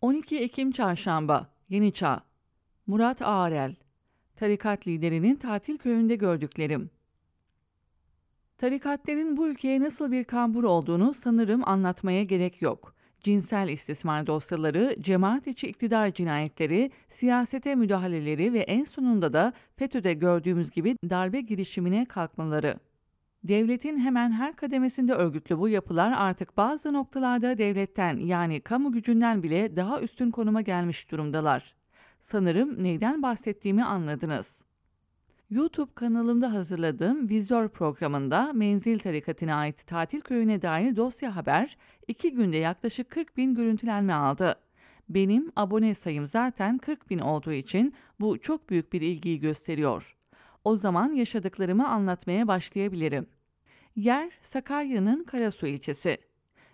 12 Ekim Çarşamba Yeni Çağ Murat Ağarel Tarikat liderinin tatil köyünde gördüklerim Tarikatlerin bu ülkeye nasıl bir kambur olduğunu sanırım anlatmaya gerek yok. Cinsel istismar dosyaları, cemaat içi iktidar cinayetleri, siyasete müdahaleleri ve en sonunda da FETÖ'de gördüğümüz gibi darbe girişimine kalkmaları. Devletin hemen her kademesinde örgütlü bu yapılar artık bazı noktalarda devletten yani kamu gücünden bile daha üstün konuma gelmiş durumdalar. Sanırım neyden bahsettiğimi anladınız. YouTube kanalımda hazırladığım Vizör programında Menzil Tarikatı'na ait tatil köyüne dair dosya haber iki günde yaklaşık 40 bin görüntülenme aldı. Benim abone sayım zaten 40 bin olduğu için bu çok büyük bir ilgiyi gösteriyor. O zaman yaşadıklarımı anlatmaya başlayabilirim. Yer Sakarya'nın Karasu ilçesi.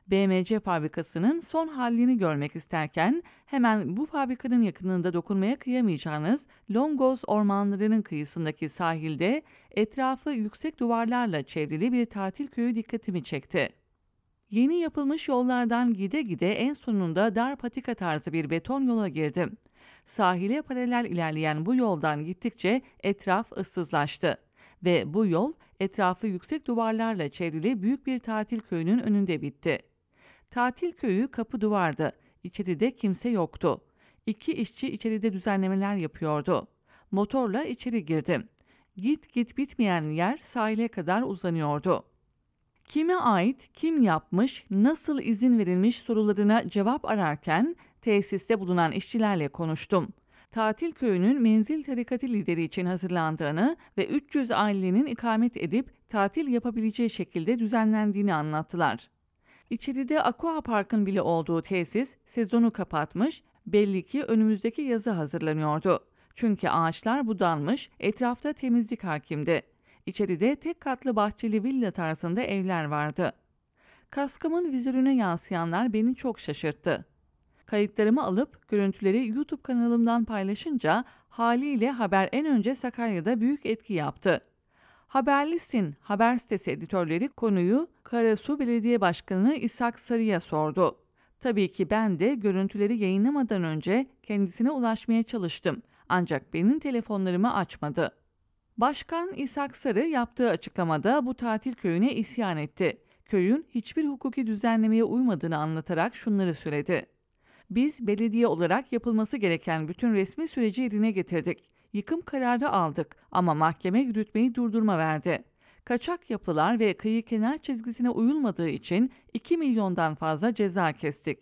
BMC fabrikasının son halini görmek isterken hemen bu fabrikanın yakınında dokunmaya kıyamayacağınız Longoz ormanlarının kıyısındaki sahilde etrafı yüksek duvarlarla çevrili bir tatil köyü dikkatimi çekti. Yeni yapılmış yollardan gide gide en sonunda dar patika tarzı bir beton yola girdim. Sahile paralel ilerleyen bu yoldan gittikçe etraf ıssızlaştı ve bu yol etrafı yüksek duvarlarla çevrili büyük bir tatil köyünün önünde bitti. Tatil köyü kapı duvardı. İçeride kimse yoktu. İki işçi içeride düzenlemeler yapıyordu. Motorla içeri girdim. Git git bitmeyen yer sahile kadar uzanıyordu. Kime ait, kim yapmış, nasıl izin verilmiş sorularına cevap ararken tesiste bulunan işçilerle konuştum. Tatil köyünün menzil tarikatı lideri için hazırlandığını ve 300 ailenin ikamet edip tatil yapabileceği şekilde düzenlendiğini anlattılar. İçeride Aqua Park'ın bile olduğu tesis sezonu kapatmış, belli ki önümüzdeki yazı hazırlanıyordu. Çünkü ağaçlar budanmış, etrafta temizlik hakimdi. İçeride tek katlı bahçeli villa tarzında evler vardı. Kaskımın vizörüne yansıyanlar beni çok şaşırttı. Kayıtlarımı alıp görüntüleri YouTube kanalımdan paylaşınca haliyle haber en önce Sakarya'da büyük etki yaptı. Haberlisin haber sitesi editörleri konuyu Karasu Belediye Başkanı İshak Sarı'ya sordu. Tabii ki ben de görüntüleri yayınlamadan önce kendisine ulaşmaya çalıştım. Ancak benim telefonlarımı açmadı. Başkan İshak Sarı yaptığı açıklamada bu tatil köyüne isyan etti. Köyün hiçbir hukuki düzenlemeye uymadığını anlatarak şunları söyledi. Biz belediye olarak yapılması gereken bütün resmi süreci yerine getirdik. Yıkım kararı aldık ama mahkeme yürütmeyi durdurma verdi. Kaçak yapılar ve kıyı kenar çizgisine uyulmadığı için 2 milyondan fazla ceza kestik.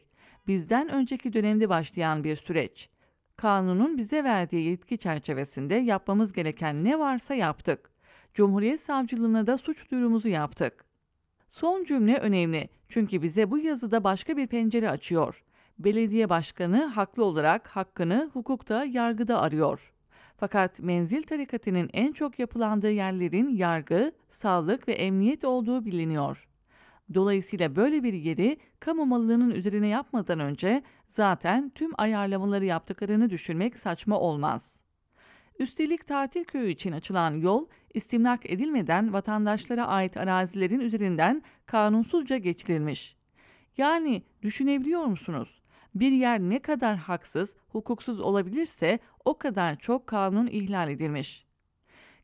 Bizden önceki dönemde başlayan bir süreç. Kanunun bize verdiği yetki çerçevesinde yapmamız gereken ne varsa yaptık. Cumhuriyet Savcılığına da suç duyurumuzu yaptık. Son cümle önemli çünkü bize bu yazıda başka bir pencere açıyor. Belediye başkanı haklı olarak hakkını hukukta, yargıda arıyor. Fakat menzil tarikatının en çok yapılandığı yerlerin yargı, sağlık ve emniyet olduğu biliniyor. Dolayısıyla böyle bir yeri kamu malının üzerine yapmadan önce zaten tüm ayarlamaları yaptıklarını düşünmek saçma olmaz. Üstelik tatil köyü için açılan yol istimlak edilmeden vatandaşlara ait arazilerin üzerinden kanunsuzca geçirilmiş. Yani düşünebiliyor musunuz? Bir yer ne kadar haksız, hukuksuz olabilirse o kadar çok kanun ihlal edilmiş.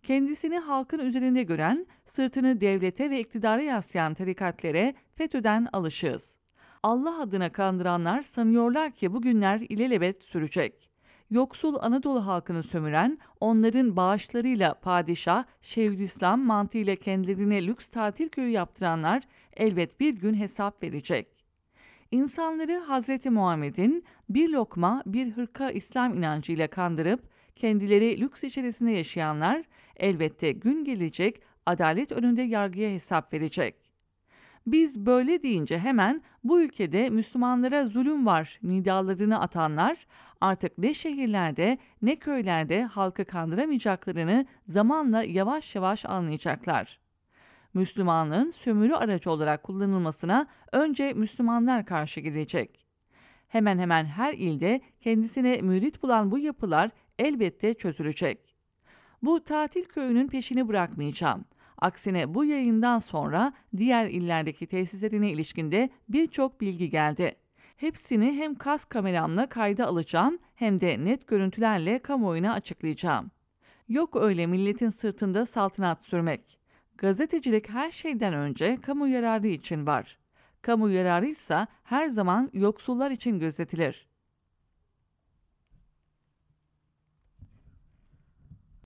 Kendisini halkın üzerinde gören, sırtını devlete ve iktidara yaslayan tarikatlere FETÖ'den alışığız. Allah adına kandıranlar sanıyorlar ki bugünler ilelebet sürecek. Yoksul Anadolu halkını sömüren, onların bağışlarıyla padişah, Şeyhülislam mantığıyla kendilerine lüks tatil köyü yaptıranlar elbet bir gün hesap verecek. İnsanları Hazreti Muhammed'in bir lokma bir hırka İslam inancıyla kandırıp kendileri lüks içerisinde yaşayanlar elbette gün gelecek adalet önünde yargıya hesap verecek. Biz böyle deyince hemen bu ülkede Müslümanlara zulüm var nidalarını atanlar artık ne şehirlerde ne köylerde halkı kandıramayacaklarını zamanla yavaş yavaş anlayacaklar. Müslümanlığın sömürü aracı olarak kullanılmasına önce Müslümanlar karşı gelecek. Hemen hemen her ilde kendisine mürit bulan bu yapılar elbette çözülecek. Bu tatil köyünün peşini bırakmayacağım. Aksine bu yayından sonra diğer illerdeki tesislerine ilişkinde birçok bilgi geldi. Hepsini hem kas kameramla kayda alacağım hem de net görüntülerle kamuoyuna açıklayacağım. Yok öyle milletin sırtında saltanat sürmek. Gazetecilik her şeyden önce kamu yararı için var. Kamu yararıysa her zaman yoksullar için gözetilir.